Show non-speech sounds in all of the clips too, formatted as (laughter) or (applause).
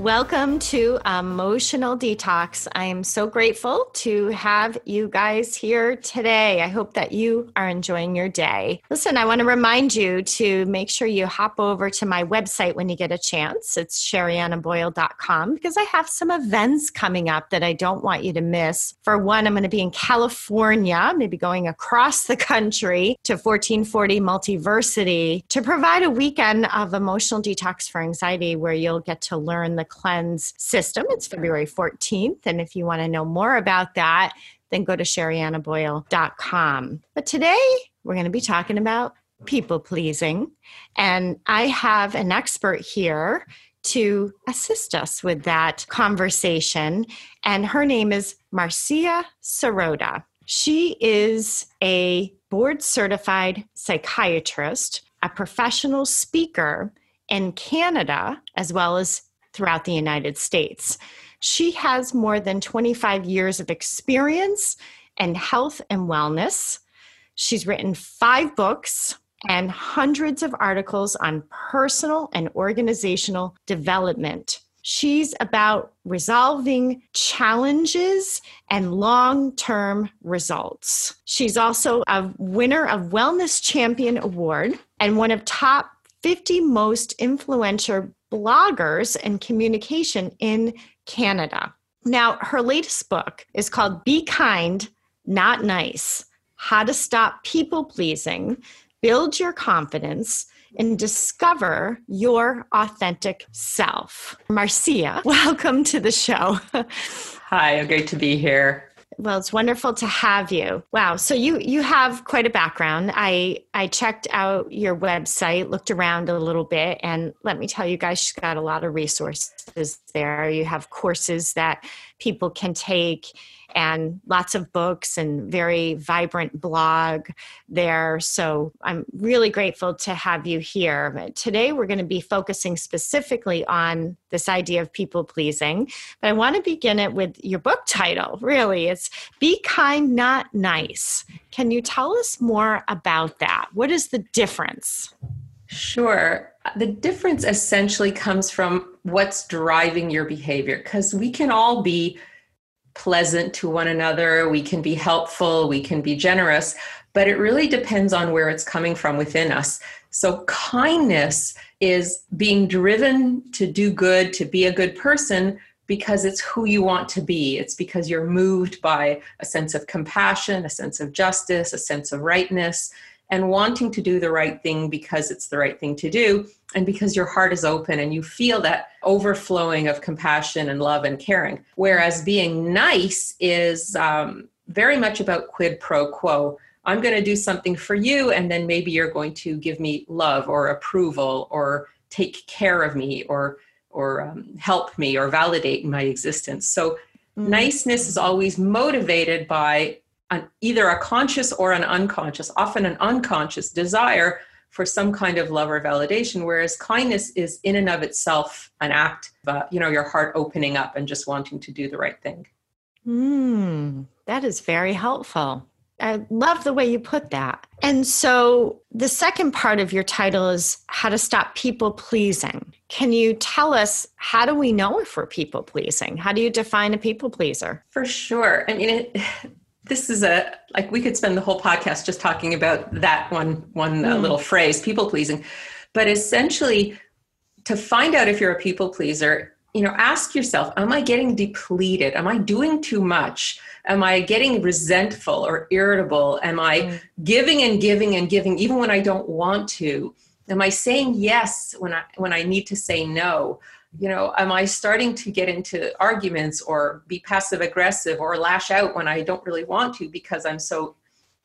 Welcome to Emotional Detox. I am so grateful to have you guys here today. I hope that you are enjoying your day. Listen, I want to remind you to make sure you hop over to my website when you get a chance. It's sheriannaboyle.com because I have some events coming up that I don't want you to miss. For one, I'm going to be in California, maybe going across the country to 1440 Multiversity to provide a weekend of emotional detox for anxiety where you'll get to learn the cleanse system. It's February 14th. And if you want to know more about that, then go to sheriannaboyle.com. But today we're going to be talking about people pleasing. And I have an expert here to assist us with that conversation. And her name is Marcia Sirota. She is a board certified psychiatrist, a professional speaker in Canada, as well as throughout the United States. She has more than 25 years of experience in health and wellness. She's written five books and hundreds of articles on personal and organizational development. She's about resolving challenges and long term results. She's also a winner of Wellness Champion Award and one of top 50 most influential bloggers and communication in Canada. Now, her latest book is called Be Kind, Not Nice How to Stop People Pleasing, Build Your Confidence, and Discover Your Authentic Self. Marcia, (laughs) welcome to the show. Hi, oh, great to be here. Well, it's wonderful to have you. Wow. So you you have quite a background. I I checked out your website, looked around a little bit, and let me tell you guys, she's got a lot of resources there. You have courses that people can take and lots of books and very vibrant blog there. So I'm really grateful to have you here. But today we're going to be focusing specifically on this idea of people pleasing. But I want to begin it with your book title, really. It's Be Kind, Not Nice. Can you tell us more about that? What is the difference? Sure. The difference essentially comes from what's driving your behavior because we can all be pleasant to one another, we can be helpful, we can be generous, but it really depends on where it's coming from within us. So, kindness is being driven to do good, to be a good person because it's who you want to be. It's because you're moved by a sense of compassion, a sense of justice, a sense of rightness and wanting to do the right thing because it's the right thing to do and because your heart is open and you feel that overflowing of compassion and love and caring. Whereas being nice is um, very much about quid pro quo. I'm going to do something for you, and then maybe you're going to give me love or approval or take care of me or or um, help me or validate my existence. So mm-hmm. niceness is always motivated by an, either a conscious or an unconscious, often an unconscious desire for some kind of love or validation, whereas kindness is in and of itself an act of, uh, you know, your heart opening up and just wanting to do the right thing. Mm, that is very helpful. I love the way you put that. And so the second part of your title is how to stop people pleasing. Can you tell us how do we know if we're people pleasing? How do you define a people pleaser? For sure. I mean, it, this is a like we could spend the whole podcast just talking about that one one uh, mm. little phrase people pleasing. But essentially to find out if you're a people pleaser you know ask yourself am i getting depleted? Am i doing too much? Am i getting resentful or irritable? Am i mm. giving and giving and giving even when i don't want to? Am i saying yes when i when i need to say no you know am i starting to get into arguments or be passive aggressive or lash out when i don't really want to because i'm so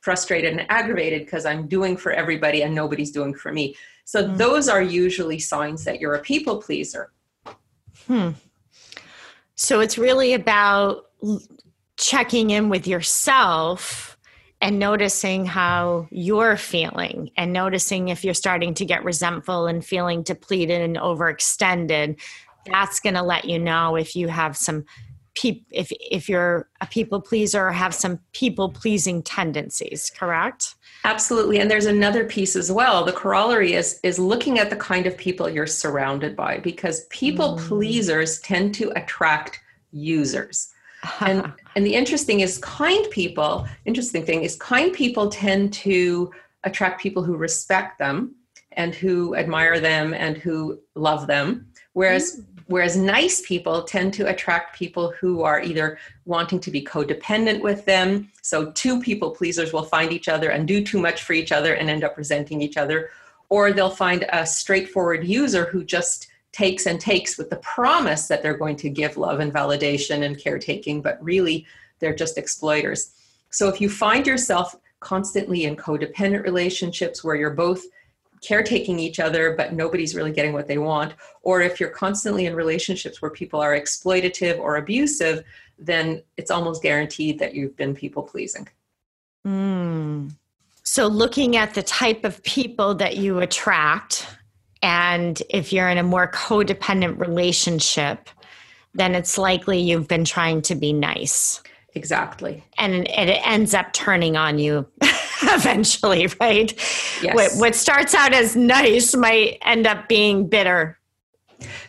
frustrated and aggravated because i'm doing for everybody and nobody's doing for me? So mm. those are usually signs that you're a people pleaser. Hmm. So it's really about checking in with yourself and noticing how you're feeling and noticing if you're starting to get resentful and feeling depleted and overextended that's going to let you know if you have some pe- if if you're a people pleaser or have some people pleasing tendencies correct? Absolutely and there's another piece as well. The corollary is is looking at the kind of people you're surrounded by because people mm. pleasers tend to attract users and (laughs) and the interesting is kind people interesting thing is kind people tend to attract people who respect them and who admire them and who love them whereas mm. whereas nice people tend to attract people who are either wanting to be codependent with them. So two people pleasers will find each other and do too much for each other and end up resenting each other or they'll find a straightforward user who just takes and takes with the promise that they're going to give love and validation and caretaking but really they're just exploiters so if you find yourself constantly in codependent relationships where you're both caretaking each other, but nobody's really getting what they want. Or if you're constantly in relationships where people are exploitative or abusive, then it's almost guaranteed that you've been people pleasing. Mm. So, looking at the type of people that you attract, and if you're in a more codependent relationship, then it's likely you've been trying to be nice. Exactly. And it ends up turning on you (laughs) eventually, right? Yes. What, what starts out as nice might end up being bitter.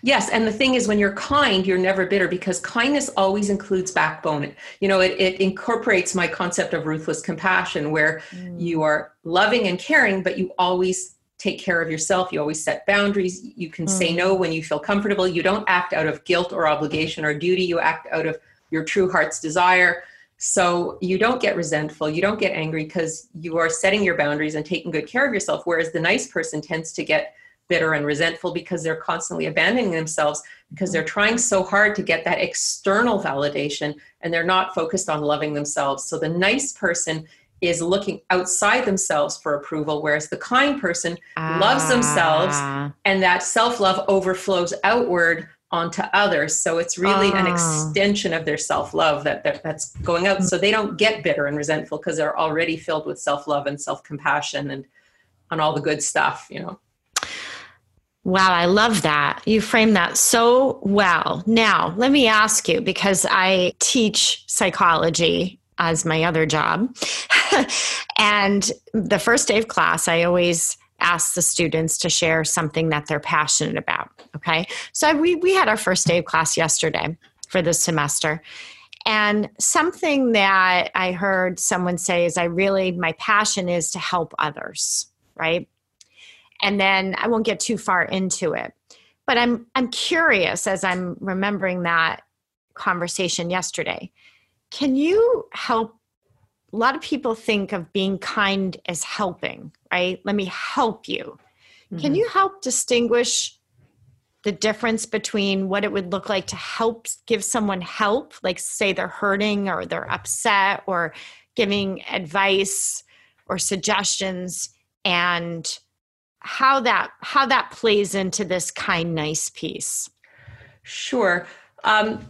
Yes, and the thing is, when you're kind, you're never bitter because kindness always includes backbone. You know, it, it incorporates my concept of ruthless compassion, where mm. you are loving and caring, but you always take care of yourself. You always set boundaries. You can mm. say no when you feel comfortable. You don't act out of guilt or obligation or duty. You act out of your true heart's desire. So you don't get resentful, you don't get angry because you are setting your boundaries and taking good care of yourself. Whereas the nice person tends to get bitter and resentful because they're constantly abandoning themselves because they're trying so hard to get that external validation and they're not focused on loving themselves. So the nice person is looking outside themselves for approval, whereas the kind person ah. loves themselves and that self love overflows outward onto others. So it's really an ah. extension of their self love that, that, that's going out. So they don't get bitter and resentful because they're already filled with self love and self compassion and on all the good stuff, you know. Wow, I love that. You frame that so well. Now, let me ask you because I teach psychology as my other job. (laughs) and the first day of class, I always ask the students to share something that they're passionate about. Okay. So we, we had our first day of class yesterday for this semester. And something that I heard someone say is I really, my passion is to help others. Right. And then I won't get too far into it. But I'm I'm curious as I'm remembering that conversation yesterday. Can you help a lot of people think of being kind as helping, right? Let me help you. Mm-hmm. Can you help distinguish the difference between what it would look like to help give someone help, like say they're hurting or they're upset or giving advice or suggestions and how that how that plays into this kind nice piece sure um,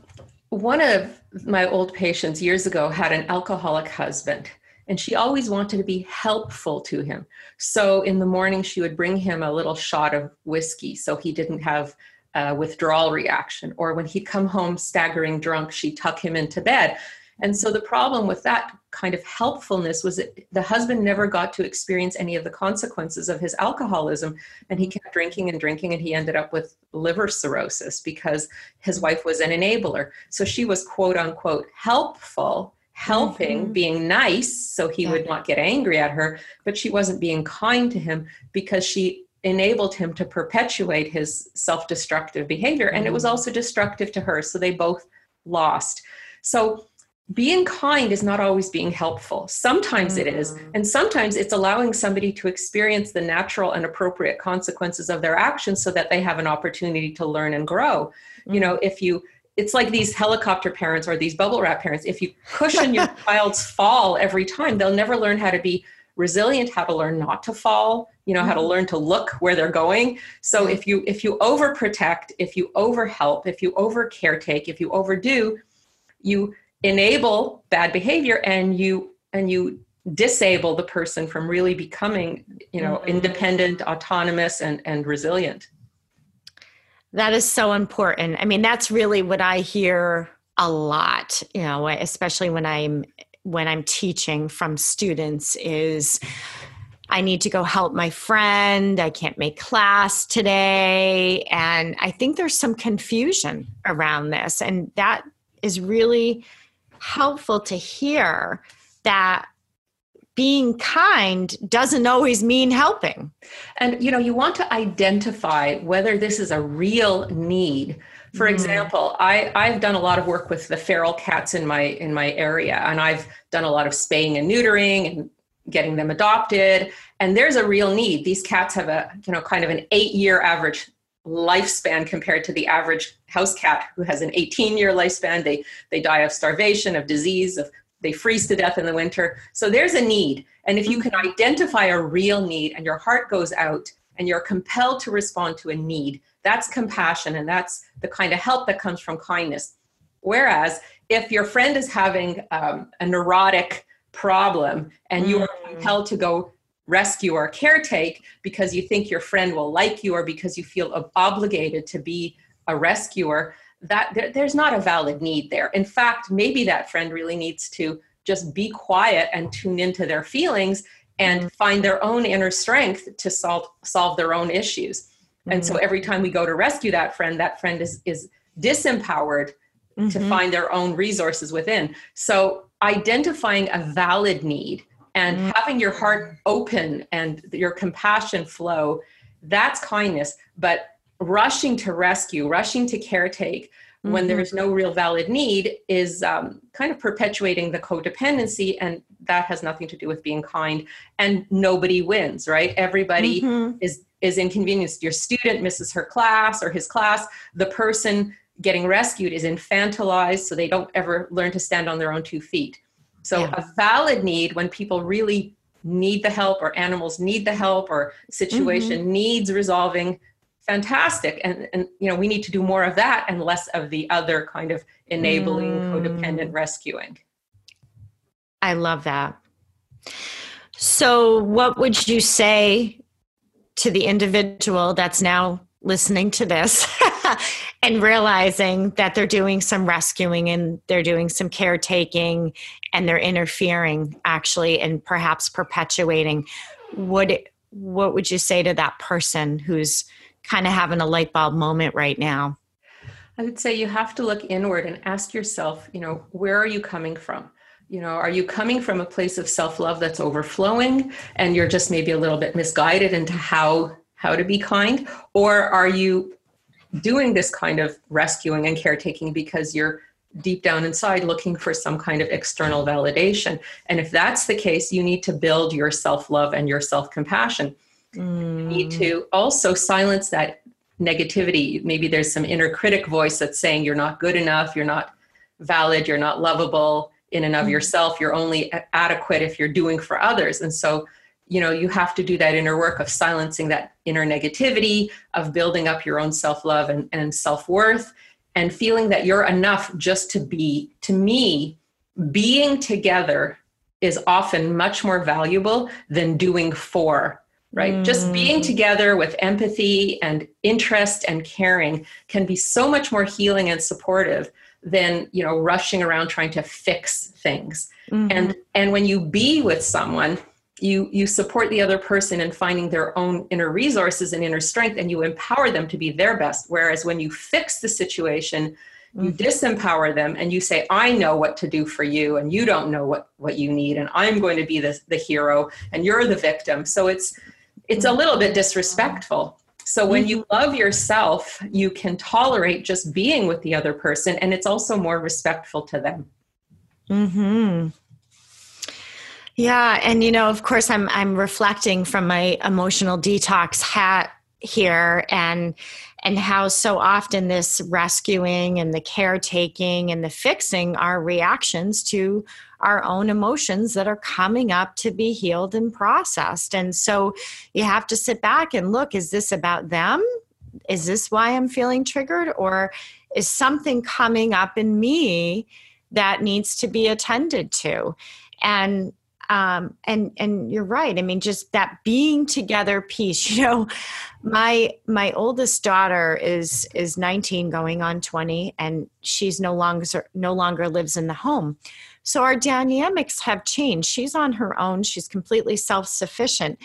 one of my old patients years ago had an alcoholic husband and she always wanted to be helpful to him. So in the morning, she would bring him a little shot of whiskey so he didn't have a withdrawal reaction. Or when he'd come home staggering drunk, she'd tuck him into bed. And so the problem with that kind of helpfulness was that the husband never got to experience any of the consequences of his alcoholism. And he kept drinking and drinking, and he ended up with liver cirrhosis because his wife was an enabler. So she was quote unquote helpful, helping, mm-hmm. being nice so he yeah. would not get angry at her, but she wasn't being kind to him because she enabled him to perpetuate his self destructive behavior. And it was mm-hmm. also destructive to her. So they both lost. So being kind is not always being helpful. Sometimes mm-hmm. it is. Mm. And sometimes it's allowing somebody to experience the natural and appropriate consequences of their actions so that they have an opportunity to learn and grow. Mm-hmm. You know, if you, it's like these helicopter parents or these bubble wrap parents. If you cushion your (laughs) child's fall every time, they'll never learn how to be resilient, how to learn not to fall, you know, mm-hmm. how to mm-hmm. learn to look where they're going. So if you if you overprotect, if you overhelp, if you over caretake, if you overdo, you enable bad behavior and you and you disable the person from really becoming you know mm-hmm. independent autonomous and and resilient that is so important i mean that's really what i hear a lot, you know, especially when I'm when I'm teaching from students is I need to go help my friend. I can't make class today. And I think there's some confusion around this. And that is really helpful to hear that being kind doesn't always mean helping. And you know, you want to identify whether this is a real need. For mm. example, I, I've done a lot of work with the feral cats in my in my area, and I've done a lot of spaying and neutering and getting them adopted. And there's a real need. These cats have a you know kind of an eight year average lifespan compared to the average house cat who has an 18 year lifespan they they die of starvation of disease of they freeze to death in the winter. So there's a need. And if you can identify a real need and your heart goes out and you're compelled to respond to a need, that's compassion and that's the kind of help that comes from kindness. Whereas if your friend is having um, a neurotic problem and you are mm. compelled to go rescue or caretake because you think your friend will like you or because you feel obligated to be a rescuer, that there, there's not a valid need there. In fact, maybe that friend really needs to just be quiet and tune into their feelings and mm-hmm. find their own inner strength to solve solve their own issues. Mm-hmm. And so mm-hmm. every time we go to rescue that friend, that friend is is disempowered mm-hmm. to find their own resources within. So identifying a valid need and mm-hmm. having your heart open and your compassion flow, that's kindness. But rushing to rescue, rushing to caretake mm-hmm. when there's no real valid need is um, kind of perpetuating the codependency, and that has nothing to do with being kind. And nobody wins, right? Everybody mm-hmm. is is inconvenienced. Your student misses her class or his class. The person getting rescued is infantilized, so they don't ever learn to stand on their own two feet. So yeah. a valid need when people really need the help or animals need the help or situation mm-hmm. needs resolving fantastic and and you know we need to do more of that and less of the other kind of enabling mm. codependent rescuing i love that so what would you say to the individual that's now listening to this (laughs) and realizing that they're doing some rescuing and they're doing some caretaking and they're interfering actually and perhaps perpetuating what what would you say to that person who's kind of having a light bulb moment right now? I would say you have to look inward and ask yourself, you know, where are you coming from? You know, are you coming from a place of self-love that's overflowing and you're just maybe a little bit misguided into how how to be kind or are you doing this kind of rescuing and caretaking because you're deep down inside looking for some kind of external validation. And if that's the case, you need to build your self love and your self compassion. Mm. You need to also silence that negativity. Maybe there's some inner critic voice that's saying you're not good enough, you're not valid, you're not lovable in and of mm. yourself, you're only adequate if you're doing for others. And so, you know, you have to do that inner work of silencing that inner negativity, of building up your own self love and, and self worth, and feeling that you're enough just to be. To me, being together is often much more valuable than doing for right mm. just being together with empathy and interest and caring can be so much more healing and supportive than you know rushing around trying to fix things mm-hmm. and and when you be with someone you you support the other person in finding their own inner resources and inner strength and you empower them to be their best whereas when you fix the situation you mm-hmm. disempower them and you say i know what to do for you and you don't know what what you need and i'm going to be the, the hero and you're the victim so it's it's a little bit disrespectful. So when you mm-hmm. love yourself, you can tolerate just being with the other person and it's also more respectful to them. Mhm. Yeah, and you know, of course I'm I'm reflecting from my emotional detox hat here and and how so often this rescuing and the caretaking and the fixing are reactions to our own emotions that are coming up to be healed and processed. And so you have to sit back and look is this about them? Is this why I'm feeling triggered? Or is something coming up in me that needs to be attended to? And um, and and you're right. I mean just that being together piece (laughs) you know my my oldest daughter is is 19 going on 20 and she's no longer no longer lives in the home. So our dynamics have changed. She's on her own. She's completely self-sufficient.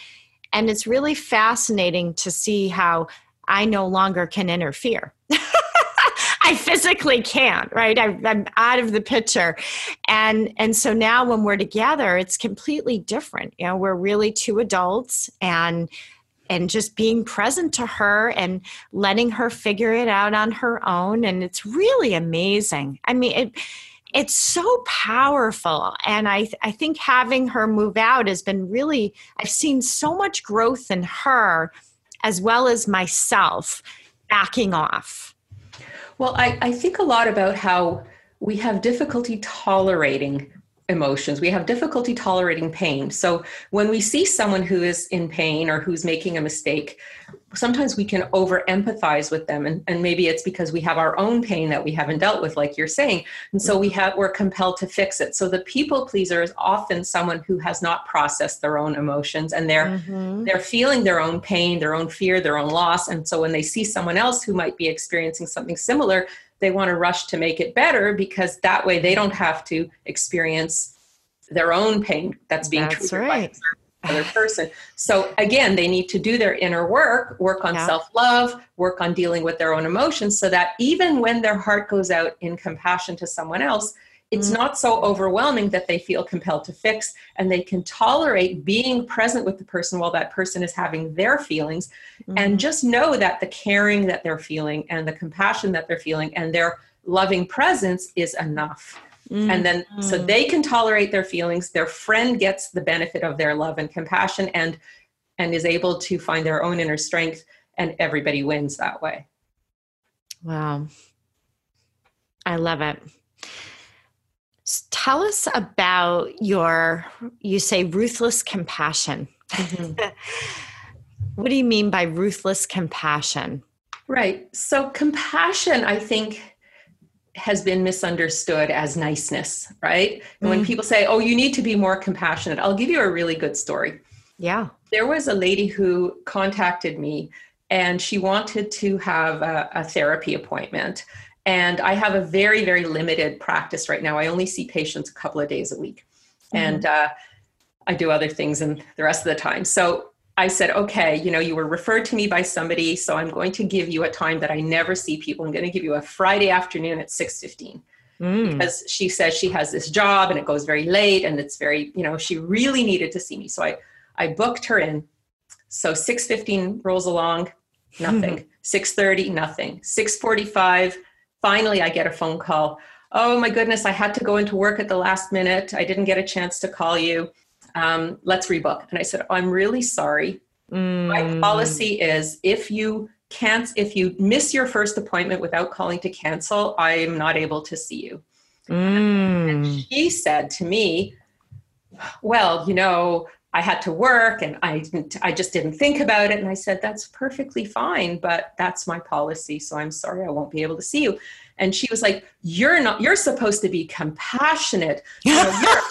And it's really fascinating to see how i no longer can interfere (laughs) I physically can't, right? I, am out of the picture. And, and so now when we're together, it's completely different. You know, we're really two adults and, and just being present to her and letting her figure it out on her own. And it's really amazing. I mean, it, it's so powerful and I, I think having her move out has been really i've seen so much growth in her as well as myself backing off well, I, I think a lot about how we have difficulty tolerating emotions. We have difficulty tolerating pain. So when we see someone who is in pain or who's making a mistake, sometimes we can over empathize with them. And, and maybe it's because we have our own pain that we haven't dealt with, like you're saying. And so we have we're compelled to fix it. So the people pleaser is often someone who has not processed their own emotions and they're mm-hmm. they're feeling their own pain, their own fear, their own loss. And so when they see someone else who might be experiencing something similar, they want to rush to make it better because that way they don't have to experience their own pain that's being that's triggered right. by another person. So again, they need to do their inner work, work on yeah. self-love, work on dealing with their own emotions so that even when their heart goes out in compassion to someone else, it's mm not so overwhelming that they feel compelled to fix and they can tolerate being present with the person while that person is having their feelings mm and just know that the caring that they're feeling and the compassion that they're feeling and their loving presence is enough mm and then so mm. they can tolerate their feelings their friend gets the benefit of their love and compassion and and is able to find their own inner strength and everybody wins that way. Wow. I love it. Tell us about your you say ruthless compassion. Mm-hmm. (laughs) what do you mean by ruthless compassion? Right. So compassion i think has been misunderstood as niceness right and when mm. people say oh you need to be more compassionate i'll give you a really good story yeah there was a lady who contacted me and she wanted to have a, a therapy appointment and I have a very, very limited practice right now. I only see patients a couple of days a week. Mm-hmm. And uh, I do other things in the rest of the time. So I said, okay, you know, you were referred to me by somebody, so I'm going to give you a time that I never see people. I'm going to give you a Friday afternoon at 6:15. Mm. Because she says she has this job and it goes very late and it's very, you know, she really needed to see me. So I I booked her in. So 6:15 rolls along, (laughs) nothing. 6:30, nothing. 6:45 finally I get a phone call. Oh my goodness, I had to go into work at the last minute. I didn't get a chance to call you. Um, let's rebook. And I said, I'm really sorry. Mm. My policy is if you can't, if you miss your first appointment without calling to cancel, I'm not able to see you. Mm. And she said to me, well, you know, I had to work and I didn't, I just didn't think about it. And I said, that's perfectly fine, but that's my policy. So I'm sorry, I won't be able to see you. And she was like, you're not, you're supposed to be compassionate. (laughs) You know, you're,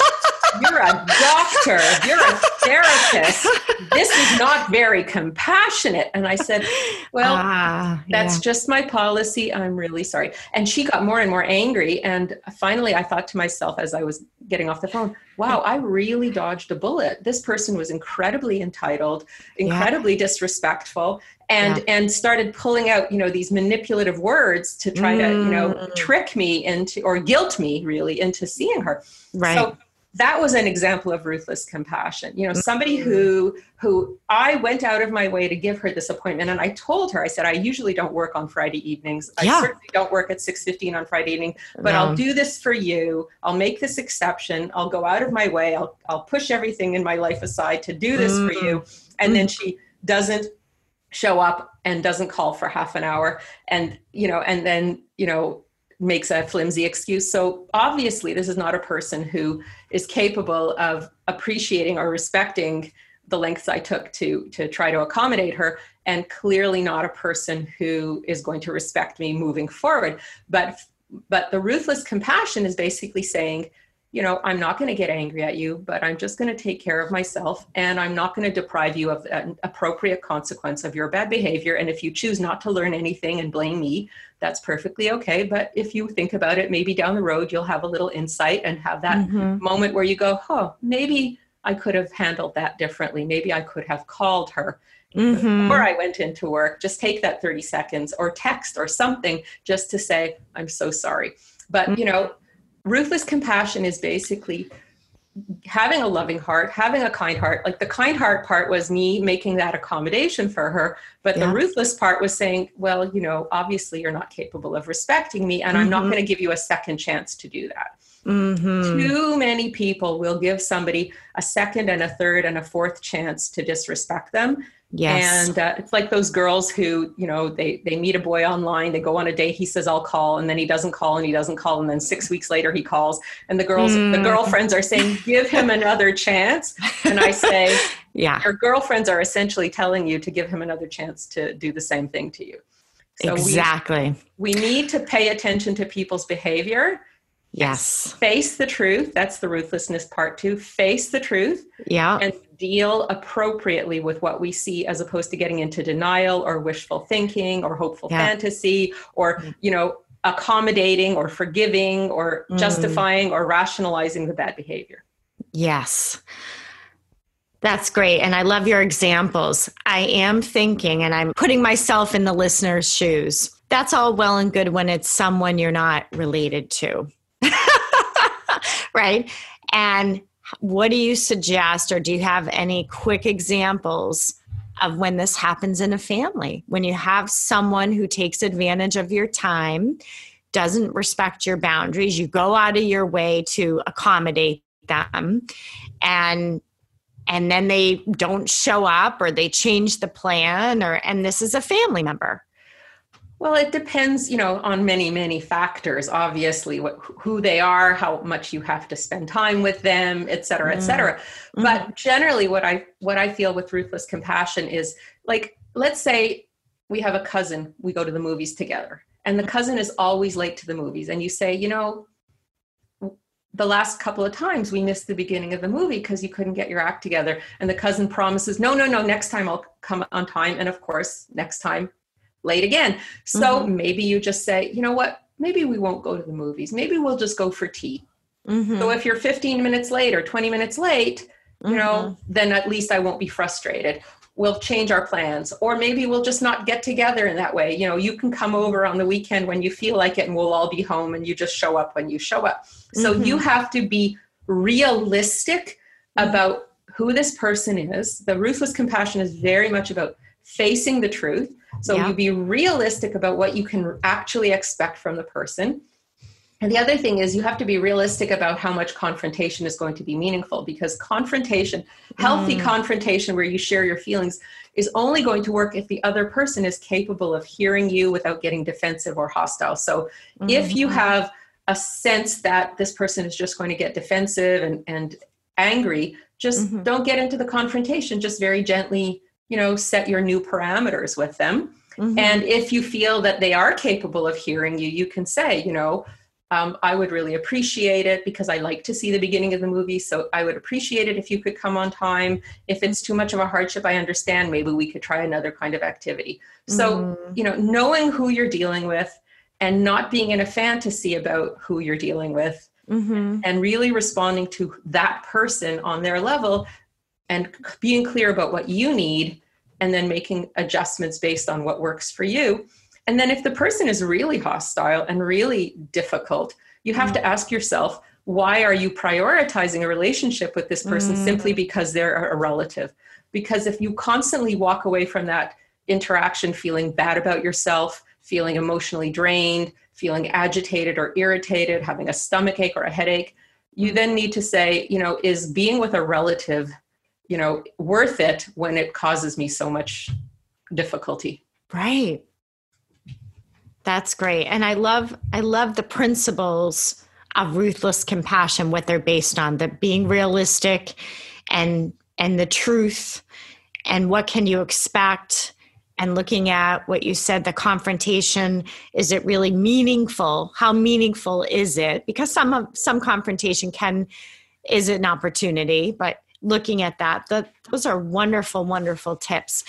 you're a doctor, you're a therapist. This is not very compassionate. And I said, Well, ah, that's yeah. just my policy. I'm really sorry. And she got more and more angry. And finally, I thought to myself as I was getting off the phone, wow, I really dodged a bullet. This person was incredibly entitled, incredibly yeah. disrespectful. And, yeah. and started pulling out you know these manipulative words to try mm. to you know mm. trick me into or guilt me really into seeing her right so that was an example of ruthless compassion you know somebody mm-hmm. who who i went out of my way to give her this appointment and i told her i said i usually don't work on friday evenings i yeah. certainly don't work at 6.15 on friday evening but no. i'll do this for you i'll make this exception i'll go out of my way i'll, I'll push everything in my life aside to do this mm-hmm. for you mm-hmm. and then she doesn't show up and doesn't call for half an hour and you know and then you know makes a flimsy excuse. So obviously, this is not a person who is capable of appreciating or respecting the lengths I took to to try to accommodate her, and clearly not a person who is going to respect me moving forward. But but the ruthless compassion is basically saying, you know, I'm not going to get angry at you, but I'm just going to take care of myself and I'm not going to deprive you of an appropriate consequence of your bad behavior. And if you choose not to learn anything and blame me, that's perfectly okay. But if you think about it, maybe down the road, you'll have a little insight and have that mm-hmm. moment where you go, oh, maybe I could have handled that differently. Maybe I could have called her. Mm-hmm. before I went into work, just take that 30 seconds or text or something just to say, I'm so sorry. But, you know, ruthless compassion is basically having a loving heart, having a kind heart. Like the kind heart part was me making that accommodation for her, but yeah. the ruthless part was saying, well, you know, obviously you're not capable of respecting me, and mm-hmm. I'm not mm-hmm. going to give you a second chance to do that. Mm-hmm. Too many people will give somebody a second and a third and a fourth chance to disrespect them. Yes. And uh, it's like those girls who, you know, they, they meet a boy online, they go on a date, he says, I'll call, and then he doesn't call and he doesn't call. And then six weeks later he calls and the girls, mm. the girlfriends are saying, give him another chance. And I say, (laughs) yeah, your girlfriends are essentially telling you to give him another chance to do the same thing to you. So exactly. We, we need to pay attention to people's behavior Yes. Face the truth. That's the ruthlessness part two. Face the truth. Yeah. And deal appropriately with what we see as opposed to getting into denial or wishful thinking or hopeful yeah. fantasy or, mm. you know, accommodating or forgiving or mm. justifying or rationalizing the bad behavior. Yes. That's great. And I love your examples. I am thinking, and I'm putting myself in the listener's shoes. That's all well and good when it's someone you're not related to right? And what do you suggest, or do you have any quick examples of when this happens in a family? When you have someone who takes advantage of your time, doesn't respect your boundaries, you go out of your way to accommodate them, and and then they don't show up or they change the plan or and this is a family member well, it depends, you know, on many, many factors. Obviously, what, who they are, how much you have to spend time with them, et cetera, et cetera. Mm-hmm. But generally, what I what I feel with ruthless compassion is like, let's say we have a cousin, we go to the movies together, and the cousin is always late to the movies, and you say, you know, the last couple of times we missed the beginning of the movie because you couldn't get your act together, and the cousin promises, no, no, no, next time I'll come on time, and of course, next time late again. So mm-hmm. maybe you just say, you know what? Maybe we won't go to the movies. Maybe we'll just go for tea. Mm-hmm. So if you're 15 minutes late or 20 minutes late, you know, mm-hmm. then at least I won't be frustrated. We'll change our plans, or maybe we'll just not get together in that way. You know, you can come over on the weekend when you feel like it, and we'll all be home, and you just show up when you show up. So you mm-hmm. have to be realistic mm-hmm. about who this person is. The ruthless compassion is very much about facing the truth so yeah. you be realistic about what you can actually expect from the person. And the other thing is you have to be realistic about how much confrontation is going to be meaningful because confrontation, healthy mm. confrontation where you share your feelings is only going to work if the other person is capable of hearing you without getting defensive or hostile. So mm-hmm. if you mm-hmm. have a sense that this person is just going to get defensive and, and angry, just mm-hmm. don't get into the confrontation. Just very gently you know set your new parameters with them mm-hmm. and if you feel that they are capable of hearing you you can say you know um, i would really appreciate it because i like to see the beginning of the movie so i would appreciate it if you could come on time if it's too much of a hardship i understand maybe we could try another kind of activity so mm-hmm. you know knowing who you're dealing with and not being in a fantasy about who you're dealing with Mm-hmm. and really responding to that person on their level and being clear about what you need and then making adjustments based on what works for you. And then if the person is really hostile and really difficult, you have mm. to ask yourself, why are you prioritizing a relationship with this person mm. simply because they're a relative? Because if you constantly walk away from that interaction feeling bad about yourself, feeling emotionally drained, feeling agitated or irritated, having a stomach ache or a headache, you mm. then need to say, you know, is being with a relative you know worth it when it causes me so much difficulty. Right. That's great. And i love i love the principles of ruthless compassion what they're based on the being realistic and and the truth and what can you expect and looking at what you said the confrontation is it really meaningful? How meaningful is it? Because some of some confrontation can is an opportunity but looking at that. Those are wonderful wonderful tips.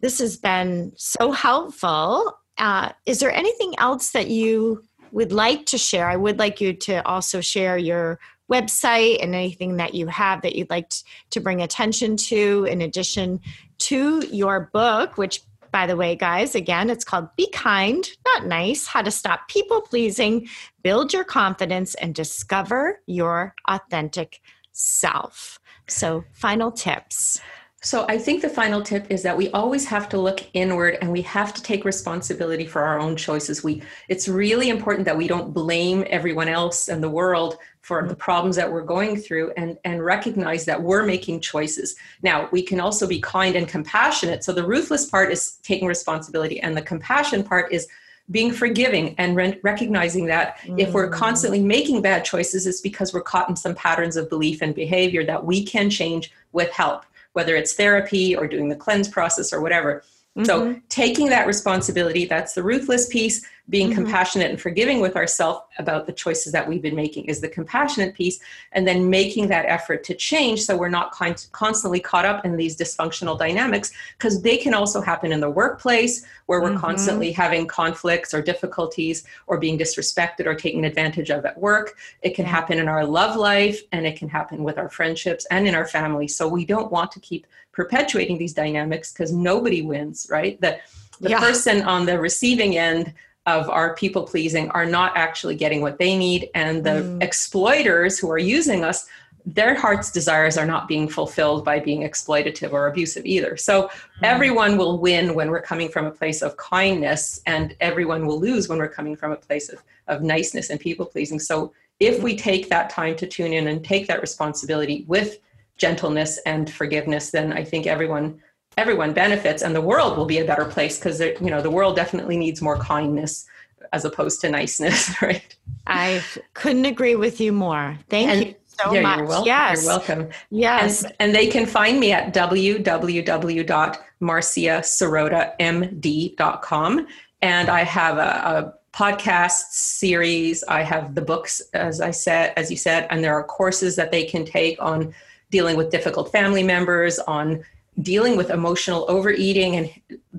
This has been so helpful. Uh, is there anything else that you would like to share? I would like you to also share your website and anything that you have that you'd like to bring attention to in addition to your book which by the way guys again it's called be kind not nice how to stop people pleasing build your confidence and discover your authentic self so final tips so I think the final tip is that we always have to look inward and we have to take responsibility for our own choices. We it's really important that we don't blame everyone else and the world for the problems that we're going through and and recognize that we're making choices. Now, we can also be kind and compassionate. So the ruthless part is taking responsibility and the compassion part is being forgiving and re- recognizing that mm. if we're mm. constantly making bad choices it's because we're caught in some patterns of belief and behavior that we can change with help whether it's therapy or doing the cleanse process or whatever. Mm-hmm. So, taking that responsibility, that's the ruthless piece being mm-hmm. compassionate and forgiving with ourselves about the choices that we've been making is the compassionate piece and then making that effort to change so we're not constantly caught up in these dysfunctional dynamics because they can also happen in the workplace where we're mm-hmm. constantly having conflicts or difficulties or being disrespected or taken advantage of at work it can happen in our love life and it can happen with our friendships and in our family so we don't want to keep perpetuating these dynamics because nobody wins right the the yeah. person on the receiving end of our people pleasing are not actually getting what they need and the mm. exploiters who are using us their heart's desires are not being fulfilled by being exploitative or abusive either. So mm. everyone will win when we're coming from a place of kindness, and everyone will lose when we're coming from a place of, of niceness and people pleasing. So if we take that time to tune in and take that responsibility with gentleness and forgiveness, then I think everyone everyone benefits and the world will be a better place because you know the world definitely needs more kindness as opposed to niceness (laughs) right? I couldn't agree with you more. Thank and, you so yeah, much. you're welcome. yes. you're welcome. Yes. And, and they can find me at www.marciasirotamd.com and i have a, a podcast series. I have the books as i said as you said and there are courses that they can take on dealing with difficult family members on dealing with emotional overeating and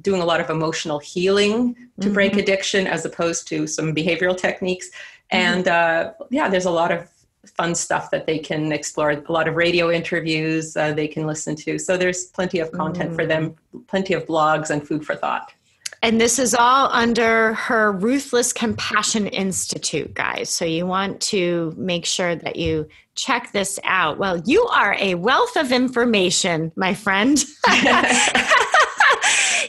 doing a lot of emotional healing to mm-hmm. break addiction as opposed to some behavioral techniques mm-hmm. and uh, yeah there's a lot of fun stuff that they can explore a lot of radio interviews uh, they can listen to so there's plenty of content mm-hmm. for them mm. plenty of blogs and food for thought and this is all under her Ruthless Compassion Institute, guys. So you want to make sure that you check this out. Well, you are a wealth of information, my friend. (laughs)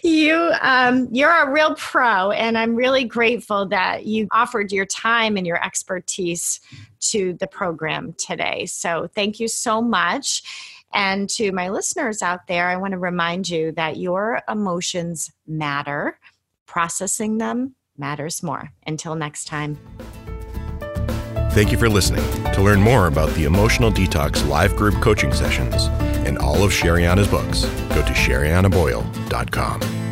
you um, you're a real pro, and I'm really grateful that you offered your time and your expertise to the program today. So thank you so much. And to my listeners out there, I want to remind you that your emotions matter. Processing them matters more. Until next time. Thank you for listening. To learn more about the Emotional Detox live group coaching sessions and all of Sherianna's books, go to sheriannaboyle.com.